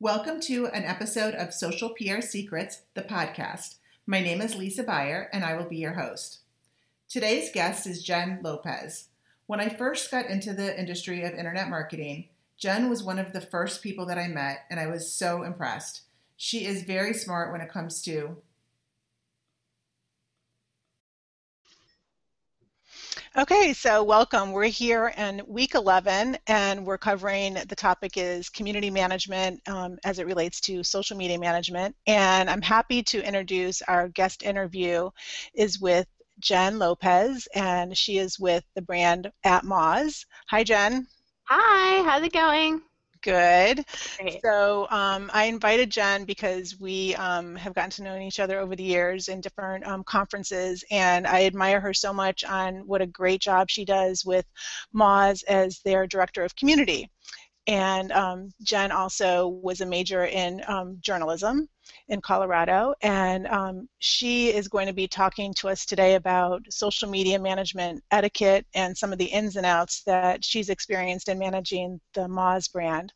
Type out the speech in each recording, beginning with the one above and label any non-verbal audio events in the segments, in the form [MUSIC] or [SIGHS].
Welcome to an episode of Social PR Secrets, the podcast. My name is Lisa Beyer, and I will be your host. Today's guest is Jen Lopez. When I first got into the industry of internet marketing, Jen was one of the first people that I met, and I was so impressed. She is very smart when it comes to Okay, so welcome. We're here in week 11 and we're covering the topic is community management um, as it relates to social media management. And I'm happy to introduce our guest interview is with Jen Lopez and she is with the brand at Moz. Hi, Jen. Hi, how's it going? Good. Great. So um, I invited Jen because we um, have gotten to know each other over the years in different um, conferences, and I admire her so much on what a great job she does with Moz as their director of community. And um, Jen also was a major in um, journalism in Colorado, and um, she is going to be talking to us today about social media management etiquette and some of the ins and outs that she's experienced in managing the Moz brand.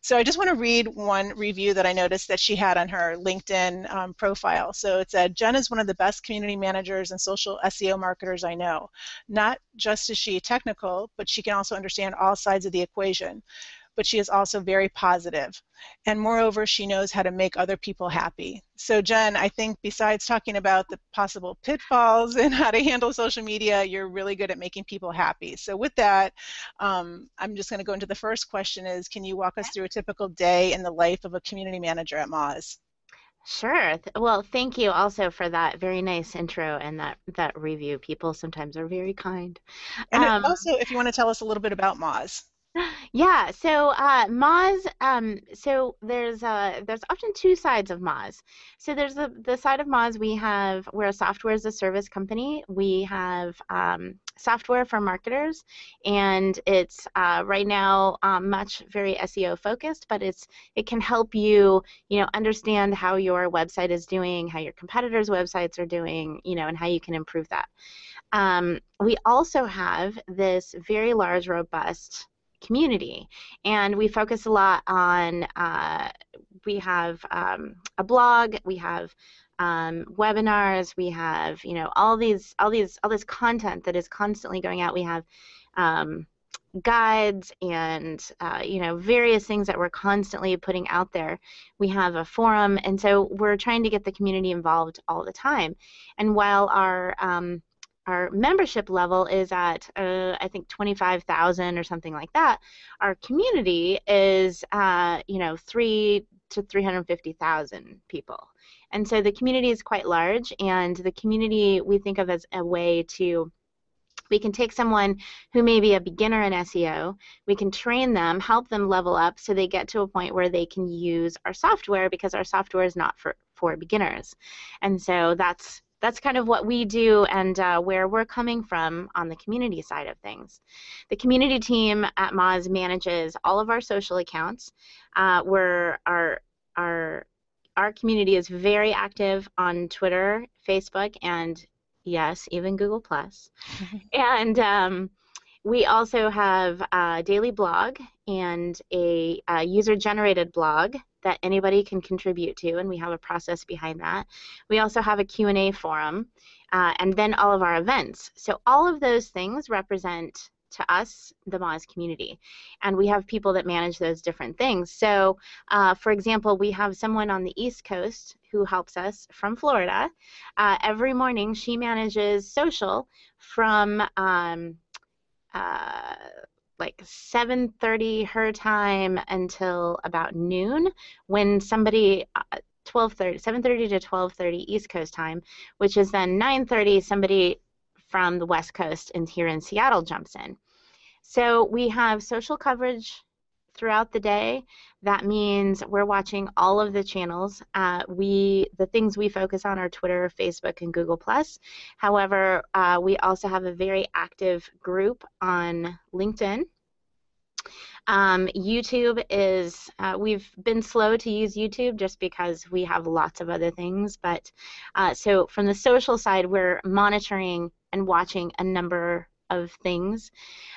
So I just want to read one review that I noticed that she had on her LinkedIn um, profile. So it said, Jen is one of the best community managers and social SEO marketers I know. Not just is she technical, but she can also understand all sides of the equation but she is also very positive. And moreover, she knows how to make other people happy. So, Jen, I think besides talking about the possible pitfalls [LAUGHS] and how to handle social media, you're really good at making people happy. So, with that, um, I'm just going to go into the first question is can you walk us through a typical day in the life of a community manager at Moz? Sure. Well, thank you also for that very nice intro and that that review. People sometimes are very kind. And um, also, if you want to tell us a little bit about Moz. Yeah, so uh, Moz, um, so there's uh, there's often two sides of Moz. So there's the, the side of Moz we have, we're a software as a service company. We have um, software for marketers, and it's uh, right now um, much very SEO focused, but it's it can help you, you know, understand how your website is doing, how your competitors' websites are doing, you know, and how you can improve that. Um, we also have this very large, robust community. And we focus a lot on, uh, we have um, a blog, we have um, webinars, we have, you know, all these, all these, all this content that is constantly going out. We have um, guides and uh, you know various things that we're constantly putting out there we have a forum and so we're trying to get the community involved all the time and while our um, our membership level is at uh, I think 25,000 or something like that. Our community is uh, you know three to 350,000 people, and so the community is quite large. And the community we think of as a way to we can take someone who may be a beginner in SEO, we can train them, help them level up so they get to a point where they can use our software because our software is not for, for beginners. And so that's that's kind of what we do and uh, where we're coming from on the community side of things. The community team at Moz manages all of our social accounts. Uh, we're our our our community is very active on Twitter, Facebook, and yes, even Google Plus. [LAUGHS] and um, we also have a daily blog and a, a user-generated blog that anybody can contribute to, and we have a process behind that. We also have a Q&A forum, uh, and then all of our events. So all of those things represent to us the Moz community, and we have people that manage those different things. So, uh, for example, we have someone on the East Coast who helps us from Florida. Uh, every morning, she manages social from um, uh, like 7:30 her time until about noon when somebody uh, 12:30 7:30 to 12:30 East Coast time, which is then 9:30 somebody from the West Coast and here in Seattle jumps in. So we have social coverage throughout the day. That means we're watching all of the channels. Uh, we the things we focus on are Twitter, Facebook, and Google Plus. However, uh, we also have a very active group on LinkedIn. Um, YouTube is uh, we've been slow to use YouTube just because we have lots of other things. But uh, so from the social side, we're monitoring and watching a number of things.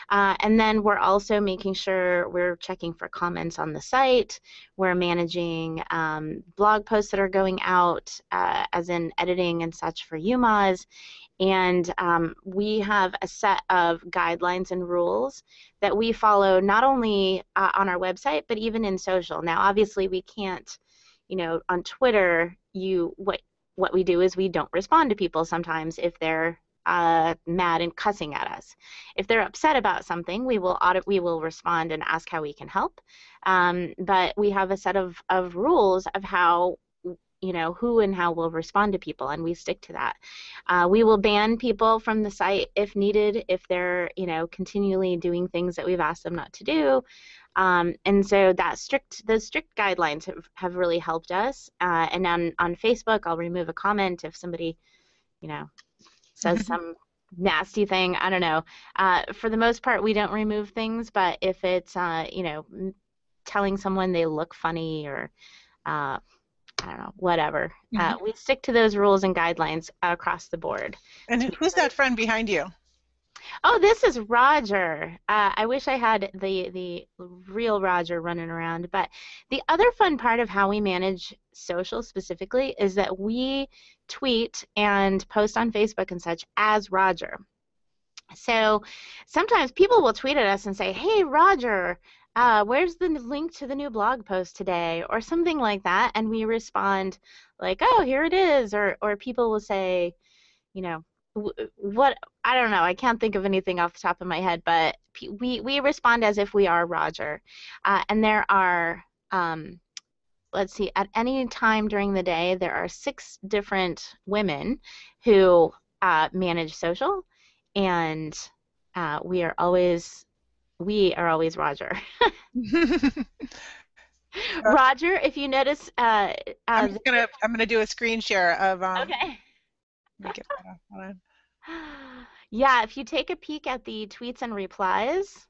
Uh, and then we're also making sure we're checking for comments on the site. We're managing um, blog posts that are going out, uh, as in editing and such for YouMoz. And um, we have a set of guidelines and rules that we follow not only uh, on our website, but even in social. Now, obviously, we can't, you know, on Twitter, you what what we do is we don't respond to people sometimes if they're uh, mad and cussing at us. If they're upset about something, we will audit, we will respond and ask how we can help. Um, but we have a set of, of rules of how you know who and how we'll respond to people and we stick to that uh, we will ban people from the site if needed if they're you know continually doing things that we've asked them not to do um, and so that strict those strict guidelines have, have really helped us uh, and on, on facebook i'll remove a comment if somebody you know says some nasty thing. I don't know. Uh, for the most part, we don't remove things, but if it's uh, you know telling someone they look funny or uh, I don't know, whatever, uh, mm-hmm. we stick to those rules and guidelines across the board. And who's that friend behind you? Oh, this is Roger. Uh, I wish I had the the real Roger running around. But the other fun part of how we manage social specifically is that we tweet and post on Facebook and such as Roger. So sometimes people will tweet at us and say, "Hey, Roger." Uh, where's the link to the new blog post today or something like that and we respond like oh here it is or or people will say you know what I don't know. I can't think of anything off the top of my head, but we we respond as if we are Roger, uh, and there are um, let's see, at any time during the day, there are six different women who uh, manage social, and uh, we are always we are always Roger. [LAUGHS] Roger, if you notice, uh, I'm gonna I'm gonna do a screen share of um, okay. It better. [SIGHS] yeah, if you take a peek at the tweets and replies,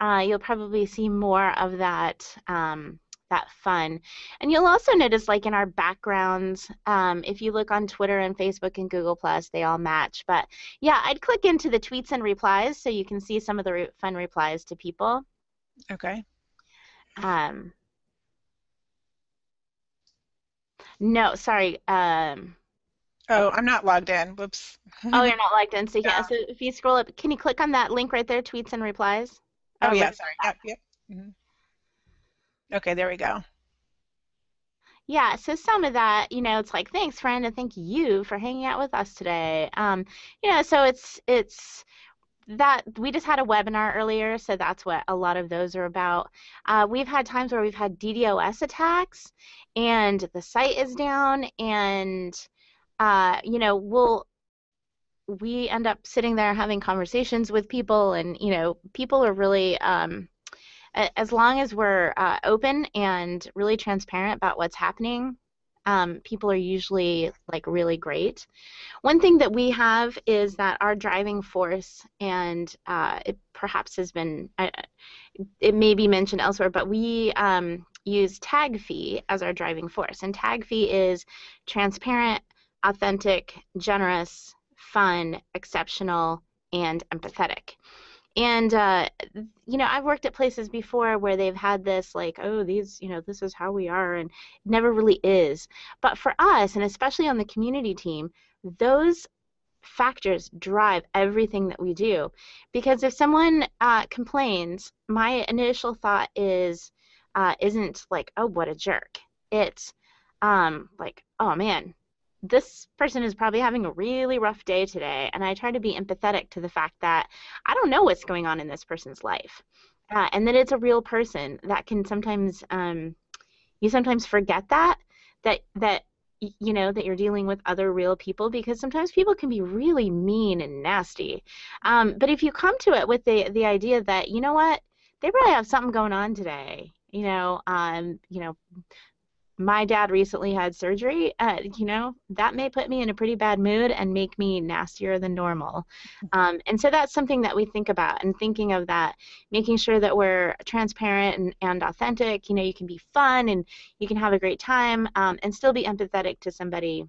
uh, you'll probably see more of that um, that fun. And you'll also notice, like in our backgrounds, um, if you look on Twitter and Facebook and Google Plus, they all match. But yeah, I'd click into the tweets and replies so you can see some of the re- fun replies to people. Okay. Um. No, sorry. Um, Oh, I'm not logged in. Whoops. oh, you're [LAUGHS] not logged in. So yeah. So if you scroll up, can you click on that link right there, tweets and replies? Oh, oh yeah. Sorry. Yep. Yep. Mm-hmm. Okay. There we go. Yeah, so some of that, you know, it's like thanks, friend, and thank you for hanging out with us today. Um, you know, so it's it's that we just had a webinar earlier, so that's what a lot of those are about. Uh, we've had times where we've had DDoS attacks, and the site is down, and uh, you know, we'll we end up sitting there having conversations with people, and you know, people are really um, as long as we're uh, open and really transparent about what's happening. Um, people are usually like really great. One thing that we have is that our driving force, and uh, it perhaps has been, uh, it may be mentioned elsewhere, but we um, use TagFee as our driving force. And TagFee is transparent, authentic, generous, fun, exceptional, and empathetic. And uh, you know, I've worked at places before where they've had this like, oh, these, you know, this is how we are, and never really is. But for us, and especially on the community team, those factors drive everything that we do. Because if someone uh, complains, my initial thought is, uh, isn't like, oh, what a jerk. It's um, like, oh man, this person is probably having a really rough day today, and I try to be empathetic to the fact that I don't know what's going on in this person's life, uh, and that it's a real person. That can sometimes um, you sometimes forget that that that you know that you're dealing with other real people because sometimes people can be really mean and nasty. Um, but if you come to it with the the idea that you know what they probably have something going on today, you know, um, you know, my dad recently had surgery, uh, you know, that may put me in a pretty bad mood and make me nastier than normal. Um, and so that's something that we think about and thinking of that, making sure that we're transparent and, and authentic. You know, you can be fun and you can have a great time um, and still be empathetic to somebody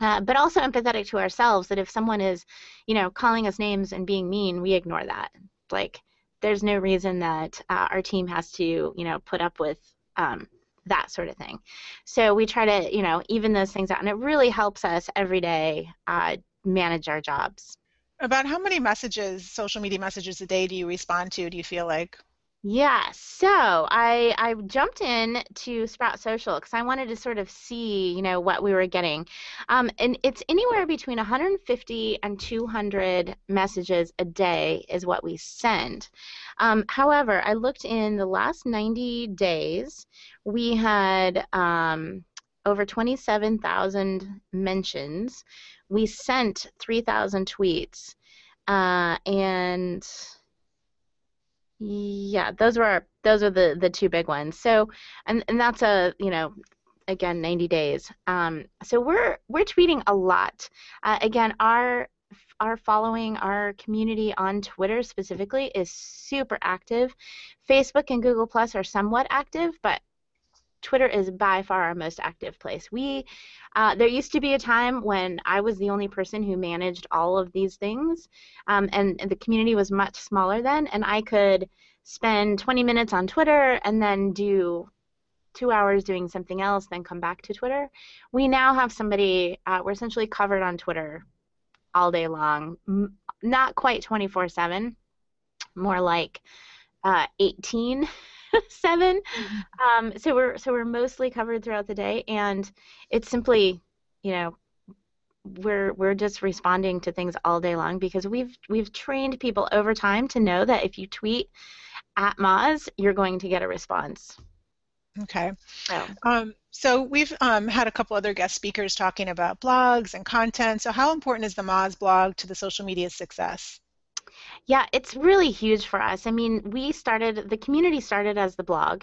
uh, but also empathetic to ourselves that if someone is, you know, calling us names and being mean, we ignore that. Like, there's no reason that uh, our team has to, you know, put up with um, that sort of thing. So we try to, you know, even those things out, and it really helps us every day uh, manage our jobs. About how many messages, social media messages a day do you respond to, do you feel like? Yeah, so I I jumped in to Sprout Social because I wanted to sort of see, you know, what we were getting, um, and it's anywhere between 150 and 200 messages a day is what we send. Um, however, I looked in the last 90 days, we had um, over 27,000 mentions. We sent 3,000 tweets, uh, and yeah, those were those are the the two big ones. So, and and that's a you know again 90 days. Um, so we're we're tweeting a lot. Uh, again, our our following, our community on Twitter specifically is super active. Facebook and Google Plus are somewhat active, but Twitter is by far our most active place. We uh, there used to be a time when I was the only person who managed all of these things, um, and, and the community was much smaller then, and I could spend 20 minutes on Twitter and then do two hours doing something else, then come back to Twitter. We now have somebody, uh, we're essentially covered on Twitter all day long, M- not quite 24 7, more like uh, 18 [LAUGHS] 7. Mm-hmm. Um, so we're so we're mostly covered throughout the day, and it's simply, you know, we're we're just responding to things all day long because we've we've trained people over time to know that if you tweet at Moz, you're going to get a response. Okay. So, um, so we've um, had a couple other guest speakers talking about blogs and content. So how important is the Moz blog to the social media success? Yeah, it's really huge for us. I mean, we started, the community started as the blog.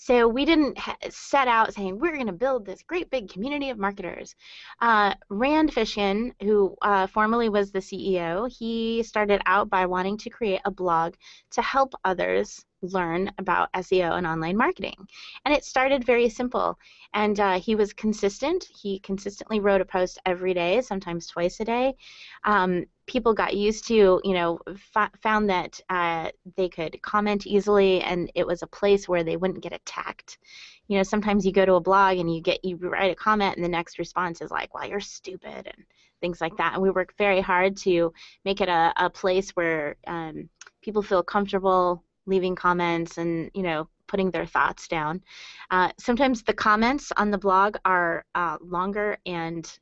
So we didn't set out saying we're going to build this great big community of marketers. Uh, Rand Fishkin, who uh, formerly was the CEO, he started out by wanting to create a blog to help others learn about SEO and online marketing. And it started very simple. And uh, he was consistent. He consistently wrote a post every day, sometimes twice a day. Um, people got used to, you know, f- found that uh, they could comment easily, and it was a place where they wouldn't get attacked. You know, sometimes you go to a blog and you get you write a comment, and the next response is like, "Well, you're stupid," and things like that. And we work very hard to make it a, a place where um, people feel comfortable leaving comments and you know putting their thoughts down. Uh, sometimes the comments on the blog are uh, longer and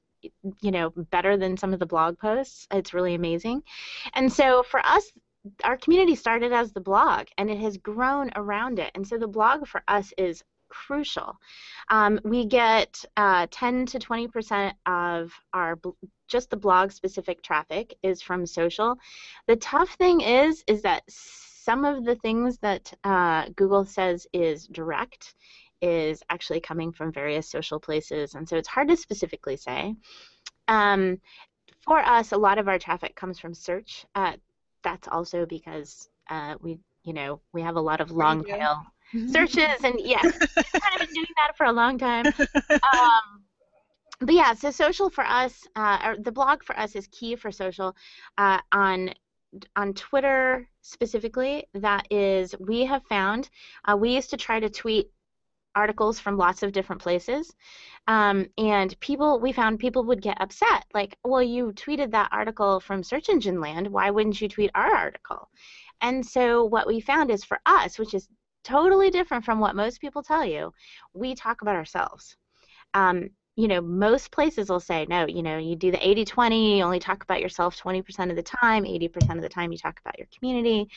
you know better than some of the blog posts. It's really amazing. And so for us our community started as the blog and it has grown around it. And so the blog for us is crucial. Um, we get uh, 10 to 20 percent of our just the blog specific traffic is from social. The tough thing is is that some of the things that uh, google says is direct is actually coming from various social places, and so it's hard to specifically say. Um, for us, a lot of our traffic comes from search. Uh, that's also because uh, we, you know, we have a lot of long tail searches, and yes, kind of been doing that for a long time. [LAUGHS] Um, but yeah, so social for us, uh, or the blog for us is key for social. Uh, on on Twitter specifically, that is, we have found uh, we used to try to tweet articles from lots of different places. Um, and people, we found people would get upset, like, well, you tweeted that article from Search Engine Land. Why wouldn't you tweet our article? And so what we found is for us, which is totally different from what most people tell you, we talk about ourselves. Um, you know, most places will say, no, you know, you do the 80 20, you only talk about yourself 20% of the time, 80% of the time you talk about your community.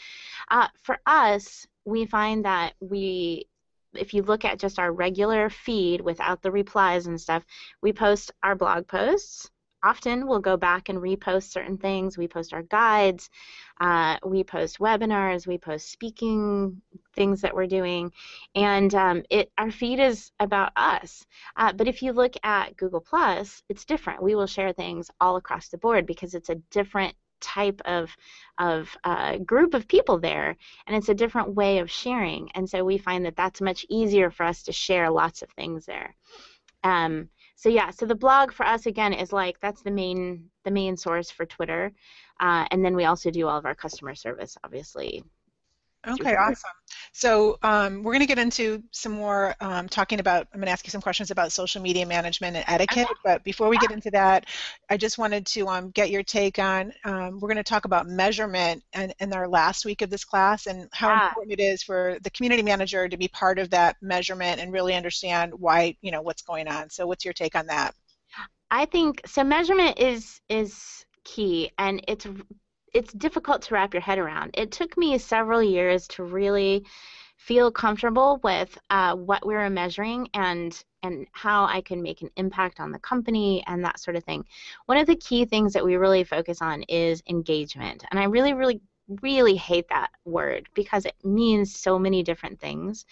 Uh, for us, we find that we if you look at just our regular feed without the replies and stuff, we post our blog posts. Often we'll go back and repost certain things. We post our guides, uh, we post webinars, we post speaking things that we're doing, and um, it our feed is about us. Uh, but if you look at Google Plus, it's different. We will share things all across the board because it's a different type of of uh, group of people there, and it's a different way of sharing. And so we find that that's much easier for us to share lots of things there. Um, so yeah, so the blog for us again is like that's the main the main source for Twitter, uh, and then we also do all of our customer service, obviously, Okay, awesome. So um, we're going to get into some more um, talking about, I'm going to ask you some questions about social media management and etiquette, but before we get into that, I just wanted to um, get your take on, um, we're going to talk about measurement in, in our last week of this class and how important it is for the community manager to be part of that measurement and really understand why, you know, what's going on. So what's your take on that? I think, so measurement is, is key and it's it's difficult to wrap your head around. It took me several years to really feel comfortable with uh, what we were measuring and and how I can make an impact on the company and that sort of thing. One of the key things that we really focus on is engagement, and I really, really really hate that word because it means so many different things.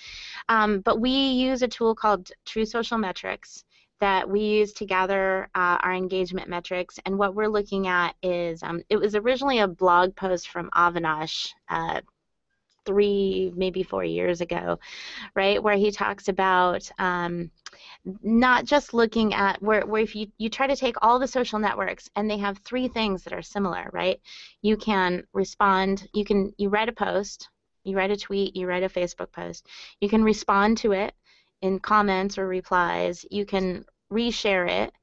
Um, but we use a tool called True Social Metrics that we use to gather uh, our engagement metrics. And what we're looking at is um, it was originally a blog post from Avinash. Uh, three, maybe four years ago, right, where he talks about um, not just looking at where, where if you, you try to take all the social networks and they have three things that are similar, right? You can respond, you can you write a post, you write a tweet, you write a Facebook post, you can respond to it, in comments or replies. You can reshare it,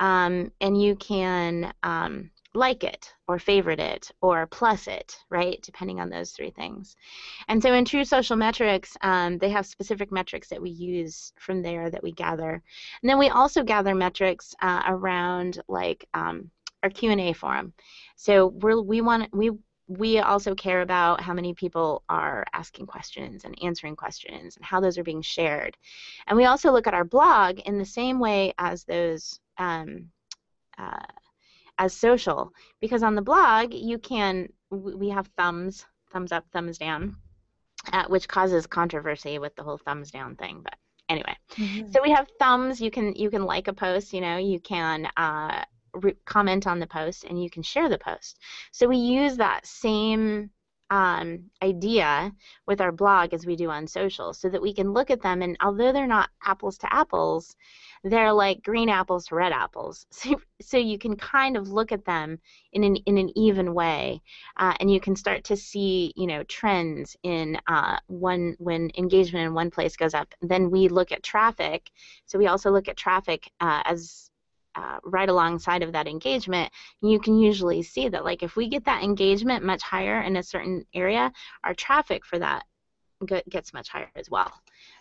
um, and you can um, like it or favorite it or plus it, right? Depending on those three things. And so in True Social Metrics, um, they have specific metrics that we use from there that we gather. And then we also gather metrics uh, around like um, our Q&A forum. So we're, we want we we also care about how many people are asking questions and answering questions and how those are being shared. And we also look at our blog in the same way as those um, uh, as social because on the blog you can we have thumbs thumbs up thumbs down uh, which causes controversy with the whole thumbs down thing but anyway mm-hmm. so we have thumbs you can you can like a post you know you can uh, re- comment on the post and you can share the post. So we use that same um, idea with our blog as we do on social so that we can look at them and although they're not apples to apples, they're like green apples to red apples. [LAUGHS] So, so you can kind of look at them in an, in an even way uh, and you can start to see, you know, trends in uh, one, when engagement in one place goes up. Then we look at traffic. So we also look at traffic uh, as uh, right alongside of that engagement, you can usually see that like if we get that engagement much higher in a certain area, our traffic for that gets much higher as well.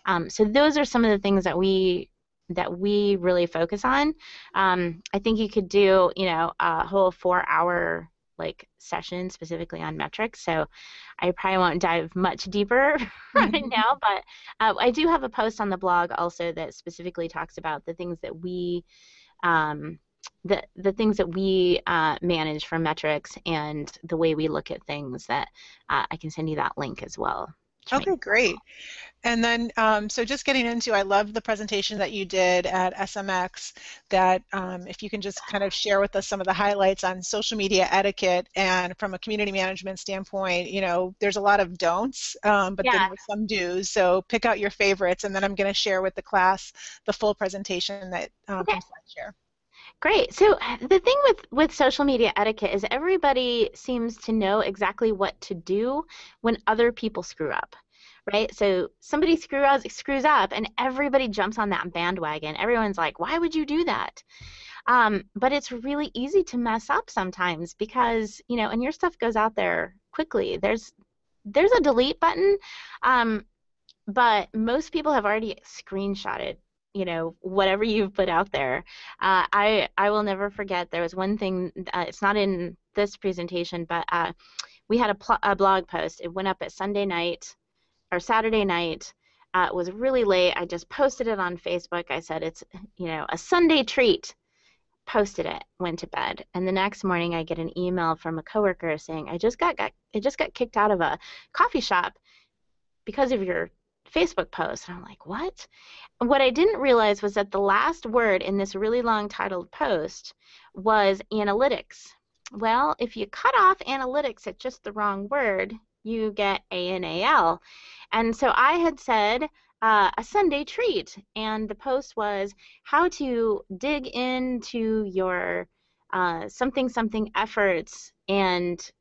Um, so those are some of the things that we that we really focus on. Um, I think you could do you know a whole four hour like session specifically on metrics. So I probably won't dive much deeper [LAUGHS] right [LAUGHS] now, but uh, I do have a post on the blog also that specifically talks about the things that we um, the the things that we uh, manage for metrics and the way we look at things that uh, I can send you that link as well. Okay, great. And then, um, so just getting into, I love the presentation that you did at SMX. That um, if you can just kind of share with us some of the highlights on social media etiquette and from a community management standpoint, you know, there's a lot of don'ts, um, but yeah. then some do's. So pick out your favorites, and then I'm going to share with the class the full presentation that um, okay. share. Great. So the thing with with social media etiquette is everybody seems to know exactly what to do when other people screw up. Right? So somebody screw up, screws up and everybody jumps on that bandwagon. Everyone's like, "Why would you do that?" Um, but it's really easy to mess up sometimes because, you know, and your stuff goes out there quickly. There's there's a delete button, um, but most people have already screenshotted you know whatever you've put out there. Uh, i i will never forget there was one thing uh, it's not in this presentation but uh, we had a, pl- a, blog post. It went up at sunday night or saturday night. Uh, it was really late. I just posted it on facebook. I said it's you know a sunday treat. Posted it went to bed. And the next morning i get an email from a coworker saying i just got, got i just got kicked out of a coffee shop because of your Facebook post. And I'm like, what? What I didn't realize was that the last word in this really long titled post was analytics. Well, if you cut off analytics at just the wrong word, you get ANAL. And so I had said, uh, a Sunday treat, and the post was how to dig into your uh, something something efforts and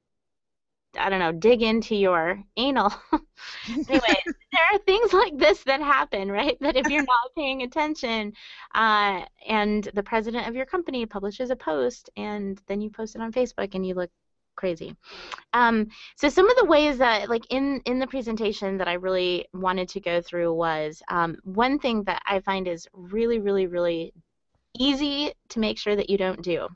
I don't know, dig into your anal. [LAUGHS] anyway, there are things like this that happen, right? That if you're not paying attention, uh, and the president of your company publishes a post, and then you post it on Facebook, and you look crazy. Um, so some of the ways that, like in in the presentation, that I really wanted to go through was um, one thing that I find is really, really, really easy to make sure that you don't do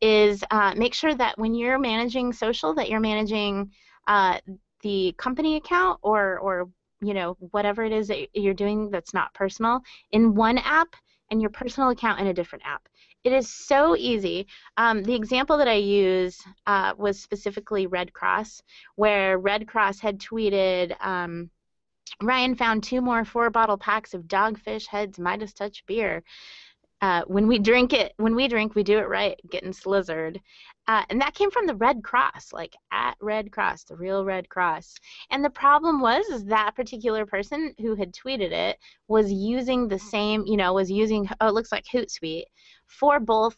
is uh, make sure that when you're managing social that you're managing uh, the company account or or you know whatever it is that you're doing that's not personal in one app and your personal account in a different app. It is so easy. Um, the example that i use uh, was specifically red cross where red cross had tweeted um, ryan found two more four bottle packs of dogfish heads midas touch beer uh, when we drink it, when we drink, we do it right, getting slizzard. Uh, and that came from the Red Cross, like at Red Cross, the real Red Cross. And the problem was, is that particular person who had tweeted it was using the same, you know, was using, oh, it looks like Hootsuite for both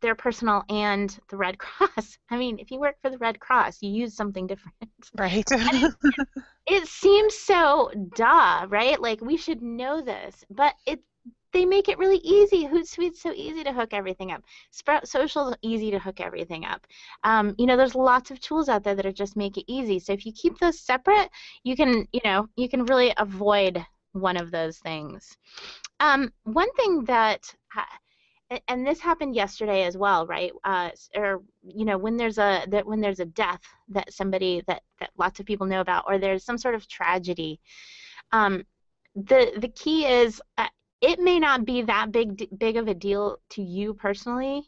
their personal and the Red [LAUGHS] Cross. I mean, if you work for the Red Cross, you use something different. [LAUGHS] Right. it, it [LAUGHS] seems so duh, right? Like we should know this, but it they make it really easy. Hootsuite's so easy to hook everything up. Sprout Social easy to hook everything up. Um, you know, there's lots of tools out there that are just make it easy. So if you keep those separate, you can, you know, you can really avoid one of those things. Um, one thing that and this happened yesterday as well, right? Uh, or you know, when there's a that when there's a death that somebody that that lots of people know about, or there's some sort of tragedy. Um, the the key is uh, it may not be that big big of a deal to you personally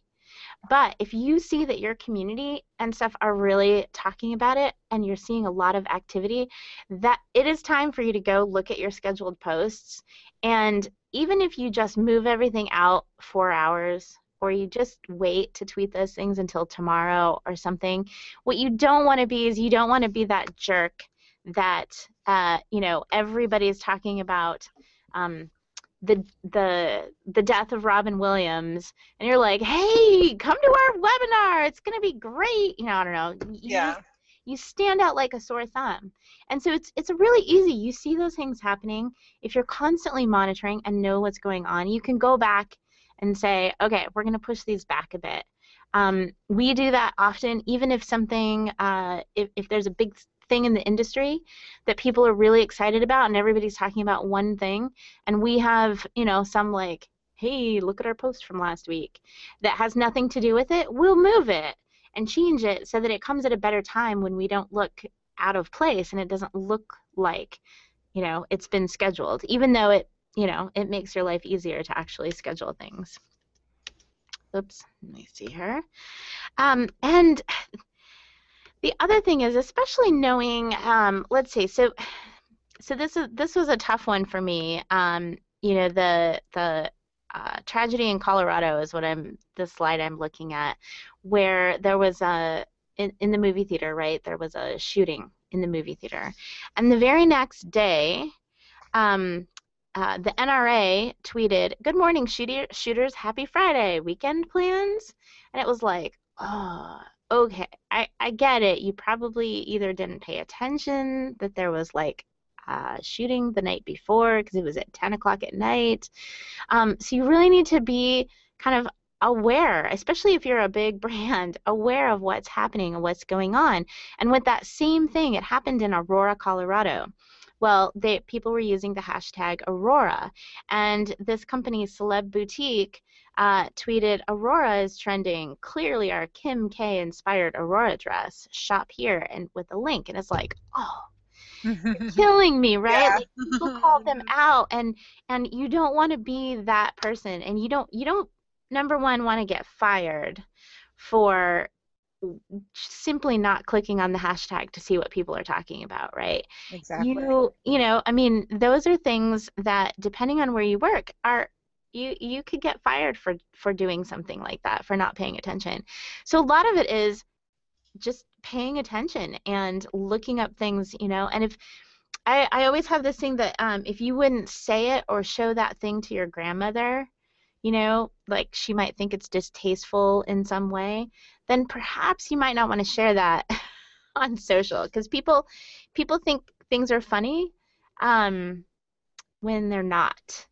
but if you see that your community and stuff are really talking about it and you're seeing a lot of activity that it is time for you to go look at your scheduled posts. And even if you just move everything out 4 hours or you just wait to tweet those things until tomorrow or something what you don't want to be is you don't want to be that jerk that uh, you know everybody is talking about um, the the the death of Robin Williams and you're like, "Hey, come to our webinar. It's going to be great." You know, I don't know. You, yeah. You stand out like a sore thumb. And so it's it's really easy. You see those things happening if you're constantly monitoring and know what's going on. You can go back and say, "Okay, we're going to push these back a bit." Um, we do that often, even if something, uh, if, if there's a big thing in the industry that people are really excited about and everybody's talking about one thing. And we have you know some like hey look at our post from last week that has nothing to do with it. We'll move it and change it so that it comes at a better time when we don't look out of place and it doesn't look like you know it's been scheduled even though it you know it makes your life easier to actually schedule things. Oops let me see here. Um, and the other thing is, especially knowing, um, let's see, so so this is this was a tough one for me. Um, you know, the the uh, tragedy in Colorado is what I'm the slide I'm looking at, where there was a in, in the movie theater, right? There was a shooting in the movie theater, and the very next day, um, uh, the NRA tweeted, "Good morning, shooter, shooters. Happy Friday. Weekend plans?" And it was like, oh, okay, I, I get it. You probably either didn't pay attention that there was like shooting the night before because it was at 10 o'clock at night. Um, so you really need to be kind of aware, especially if you're a big [LAUGHS] brand, aware of what's happening and what's going on. And with that same thing, it happened in Aurora, Colorado. Well, they, people were using the hashtag Aurora, and this company, Celeb Boutique, uh, tweeted Aurora is trending. Clearly, our Kim K inspired Aurora dress. Shop here and with a link, and it's like, oh, [LAUGHS] killing me, right? Yeah. Like, people call them [LAUGHS] out, and and you don't want to be that person, and you don't you don't number one want to get fired for simply not clicking on the hashtag to see what people are talking about, right? Exactly. You you know, I mean, those are things that depending on where you work are you you could get fired for for doing something like that, for not paying attention. So a lot of it is just paying attention and looking up things, you know, and if I, I always have this thing that um, if you wouldn't say it or show that thing to your grandmother, you know, like she might think it's distasteful in some way, then perhaps you might not want to share that [LAUGHS] on social because people people think things are funny um, when they're not.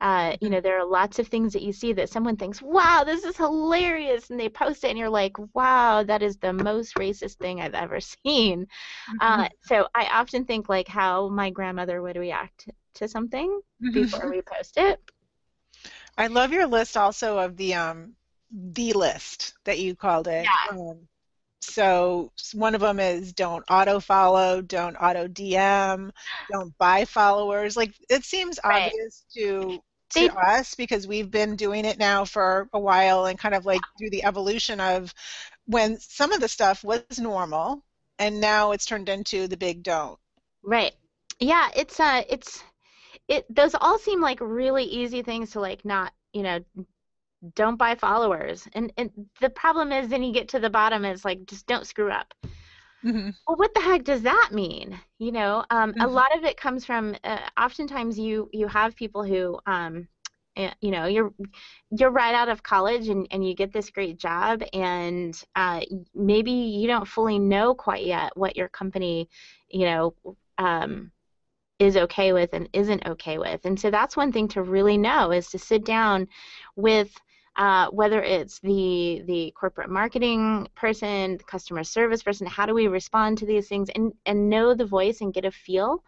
Uh, you know, there are lots of things that you see that someone thinks, wow, this is hilarious, and they post it, and you're like, wow, that is the most racist thing I've ever [LAUGHS] seen. Uh, mm-hmm. Uh, so I often think like how my grandmother would react to something mm-hmm. before we post it. I love your list also of the um the list that you called it. Yeah. Um, so one of them is don't auto follow, don't auto DM, don't buy followers. Like it seems right. obvious to to they, us because we've been doing it now for a while and kind of like through the evolution of when some of the stuff was normal and now it's turned into the big don't. Right. Yeah, it's uh it's it those all seem like really easy things to like not, you know, don't buy followers. And and the problem is then you get to the bottom is like just don't screw up. Mm-hmm. Well, what the heck does that mean? You know, um, mm-hmm. a lot of it comes from. Uh, oftentimes, you you have people who, um, uh, you know, you're you're right out of college and and you get this great job, and uh, maybe you don't fully know quite yet what your company, you know, um, is okay with and isn't okay with. And so that's one thing to really know is to sit down with uh, whether it's the the corporate marketing person, the customer service person, how do we respond to these things and, and know the voice and get a feel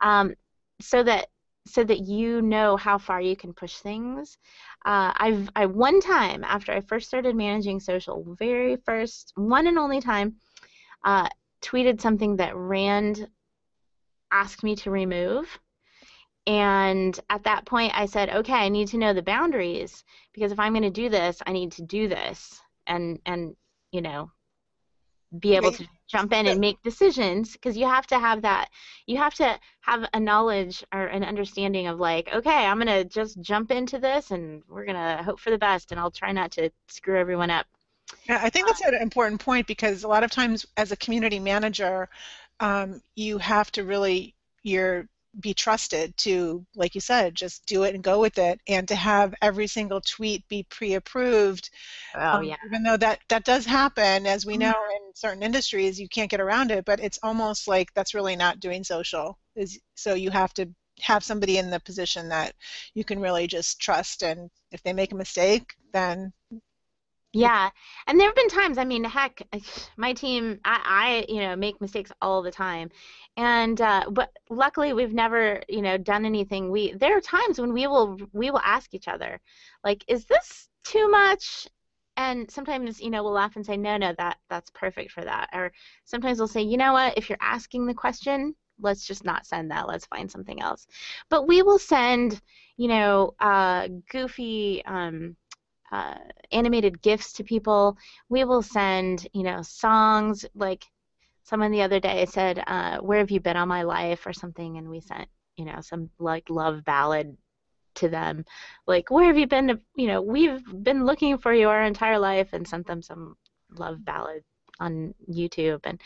um, so that so that you know how far you can push things. Uh, I've I one time after I first started managing social, very first one and only time, uh, tweeted something that Rand asked me to remove and at that point, I said, okay, I need to know the boundaries because if I'm going to do this, I need to do this. And and you know be able to jump in and make decisions because you have to have that you have to have a knowledge or an understanding of like okay i'm going to just jump into this and we're going to hope for the best and i'll try not to screw everyone up. Yeah i think that's an important point because a lot of times as a community manager um, you have to really you're be trusted to, like you said, just do it and go with it, and to have every single tweet be pre-approved. Oh um, yeah. Even though that that does happen, as we mm-hmm. know in certain industries, you can't get around it. But it's almost like that's really not doing social. Is so you have to have somebody in the position that you can really just trust, and if they make a mistake, then yeah, and there have been times. I mean, heck, [SIGHS] my team, I, I you know, make mistakes all the time, and uh, but luckily we've never, you know, done anything. We there are times when we will we will ask each other, like, is this too much? And sometimes, you know, we'll laugh and say, no, no, that that's perfect for that. Or sometimes we'll say, you know what, if you're asking the question, let's just not send that. Let's find something else. But we will send, you know, uh, goofy. Um, uh, animated GIFs to people. We will send, you know, songs. Like someone the other day said, uh, "Where have you been all my life?" or something, and we sent, you know, some like love ballad to them. Like, "Where have you been?" To, you know, we've been looking for you our entire life, and sent them some love ballad on YouTube. And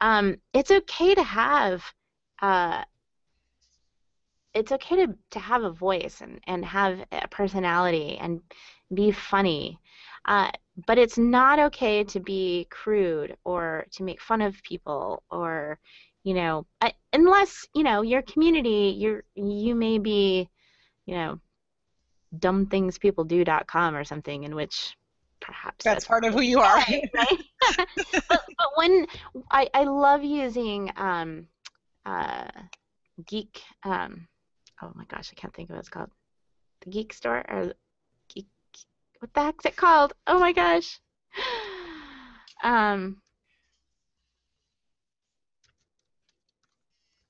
um, it's okay to have. Uh, it's okay to, to have a voice and, and have a personality and be funny. Uh, but it's not okay to be crude or to make fun of people or, you know, uh, unless, you know, your community, you're, you may be, you know, dumbthingspeopledo.com or something in which perhaps that's, that's part of who you are. Right, right? [LAUGHS] but, but, when I, I love using um, uh, geek, um, oh my gosh, I can't think of what it's called. The geek store or Geek, what the heck's it called? Oh my gosh. [SIGHS] Um.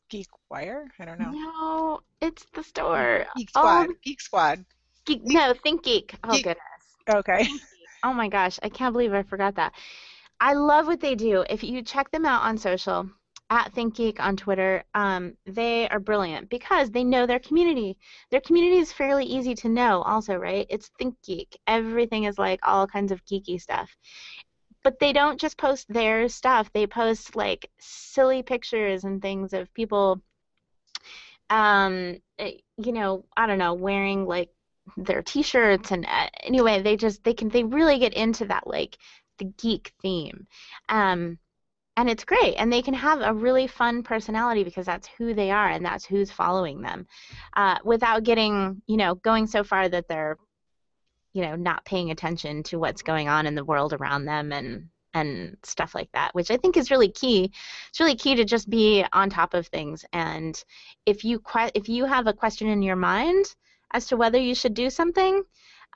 Geek Wire? I don't know. No, it's the store. Geek Squad. Oh, Geek Squad. Geek, no, Think Geek. Oh Geek. goodness. Okay. Oh my gosh, I can't believe I forgot that. I love what they do. If you check them out on social, at ThinkGeek on Twitter, um, they are brilliant because they know their community. Their community is fairly easy to know, also, right? It's ThinkGeek. Everything is like all kinds of geeky stuff. But they don't just post their stuff, they post like silly pictures and things of people um, eh, you know, I don't know, wearing like their t-shirts and uh, anyway, they just they can they really get into that like the geek theme. Um, and it's great and they can have a really fun personality because that's who they are and that's who's following them uh, without getting you know going so far that they're you know not paying attention to what's going on in the world around them and and stuff like that which i think is really key. It's really key to just be on top of things and if you que- if you have a question in your mind as to whether you should do something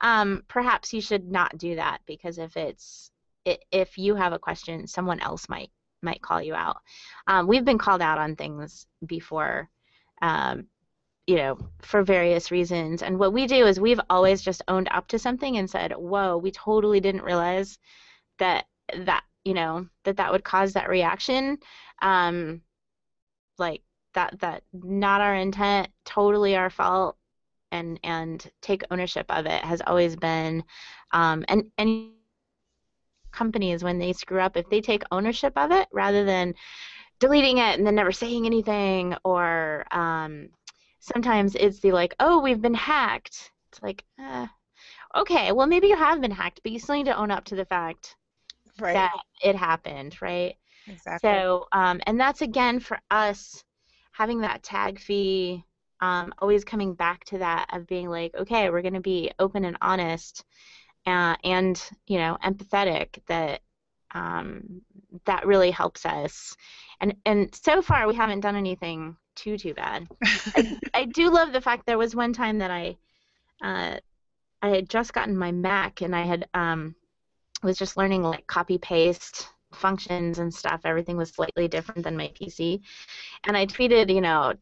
um, perhaps you should not do that because if it's if you have a question someone else might might call you out. Um, we've been called out on things before, um, you know, for various reasons. And what we do is we've always just owned up to something and said, "Whoa, we totally didn't realize that that you know that that would cause that reaction." Um, like that that not our intent, totally our fault, and and take ownership of it has always been, um, and and companies when they screw up if they take ownership of it rather than deleting it and then never saying anything or um, sometimes it's the like oh we've been hacked. It's like uh, okay well maybe you have been hacked but you still need to own up to the fact right. that it happened right? Exactly. so um, and that's again for us having that TAGFEE um, always coming back to that of being like okay we're going to be open and honest uh, and you know empathetic that um, that really helps us. And and so far we haven't done anything too too bad. I, [LAUGHS] I, do love the fact there was one time that i uh, i had just gotten my mac and i had um, was just learning like copy paste functions and stuff. Everything was slightly different than my pc and i tweeted you know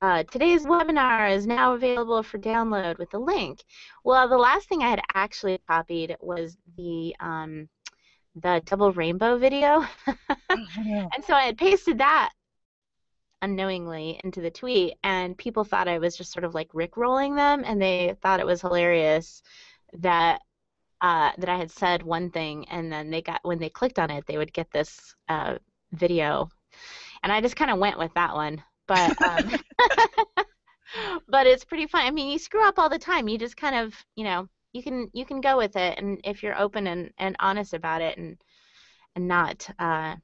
uh, today's webinar is now available for download with a link. Well, the last thing I had actually copied was the um, the double rainbow video, [LAUGHS] and so I had pasted that unknowingly into the tweet, and people thought I was just sort of like rickrolling them, and they thought it was hilarious that uh, that I had said one thing, and then they got when they clicked on it, they would get this uh, video, and I just kind of went with that one but um, [LAUGHS] but it's pretty fun. I mean, you screw up all the time. You just kind of, you know, you can you can go with it, and if you're open and, and honest about it, and and not uh,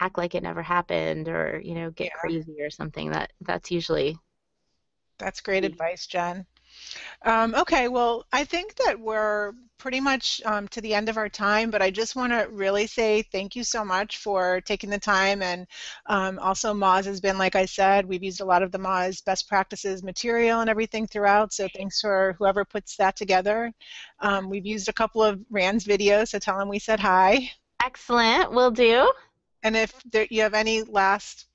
act like it never happened, or you know, get yeah. crazy or something. That that's usually. That's great advice, Jen. Um, okay, well, I think that we're pretty much um, to the end of our time, but I just want to really say thank you so much for taking the time. And um, also, Moz has been, like I said, we've used a lot of the Moz best practices material and everything throughout. So thanks for whoever puts that together. Um, we've used a couple of Rand's videos, so tell them we said hi. Excellent, we'll do. And if there, you have any last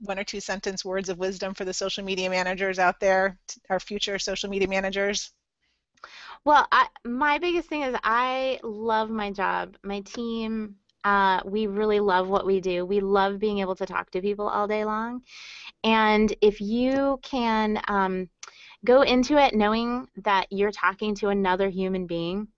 one or two sentence words of wisdom for the social media managers out there, our future social media managers? Well, I, my biggest thing is I love my job. My team, uh, we really love what we do. We love being able to talk to people all day long. And if you can um, go into it knowing that you're talking to another human being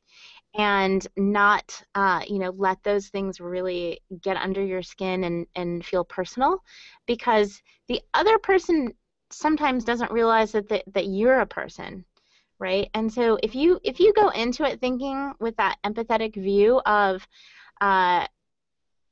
and not uh, you know let those things really get under your skin and, and feel personal because the other person sometimes doesn't realize that, the, that you're a person right? And so if you if you go into it thinking with that empathetic view of uh,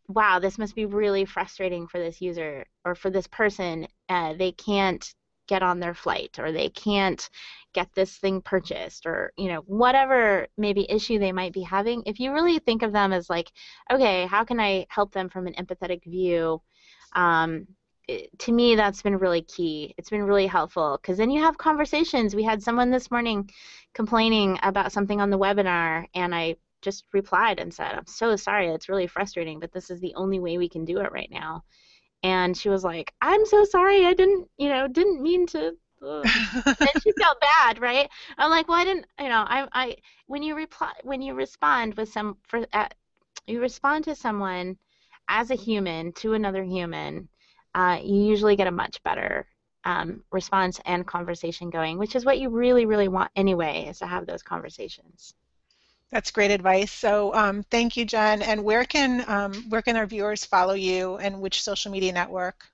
wow this must be really frustrating for this user or for this person uh, they can't get on their flight or they can't get this thing purchased or you know whatever maybe issue they might be having if you really think of them as like okay how can i help them from an empathetic view um, it, to me that's been really key. It's been really helpful because then you have conversations. We had someone this morning complaining about something on the webinar and i just replied and said i'm so sorry. It's really frustrating but this is the only way we can do it right now. And she was like i'm so sorry. I didn't you know didn't mean to and she [LAUGHS] felt bad, right? I'm like, well, I didn't, you know, I, I, when you reply, when you respond with some, for, uh, you respond to someone as a human to another human, uh, you usually get a much better um, response and conversation going, which is what you really, really want anyway, is to have those conversations. That's great advice. So um, thank you, Jen. And where can um, where can our viewers follow you, and which social media network?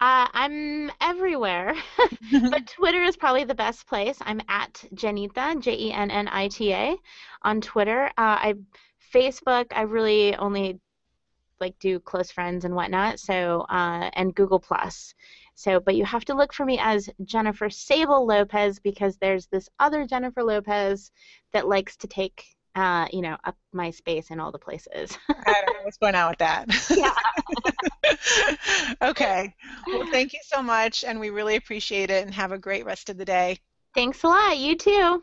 Uh, I'm everywhere, [LAUGHS] but [LAUGHS] Twitter is probably the best place. I'm at Jennita, J E N N I T A, on Twitter. Uh, I Facebook, I really only like do close friends and whatnot. So uh, and Google Plus. So, but you have to look for me as Jennifer Sable Lopez because there's this other Jennifer Lopez that likes to take, uh, you know, up my space in all the places. I don't know what's going on with that. Yeah. [LAUGHS] okay. Well, thank you so much, and we really appreciate it. And have a great rest of the day. Thanks a lot. You too.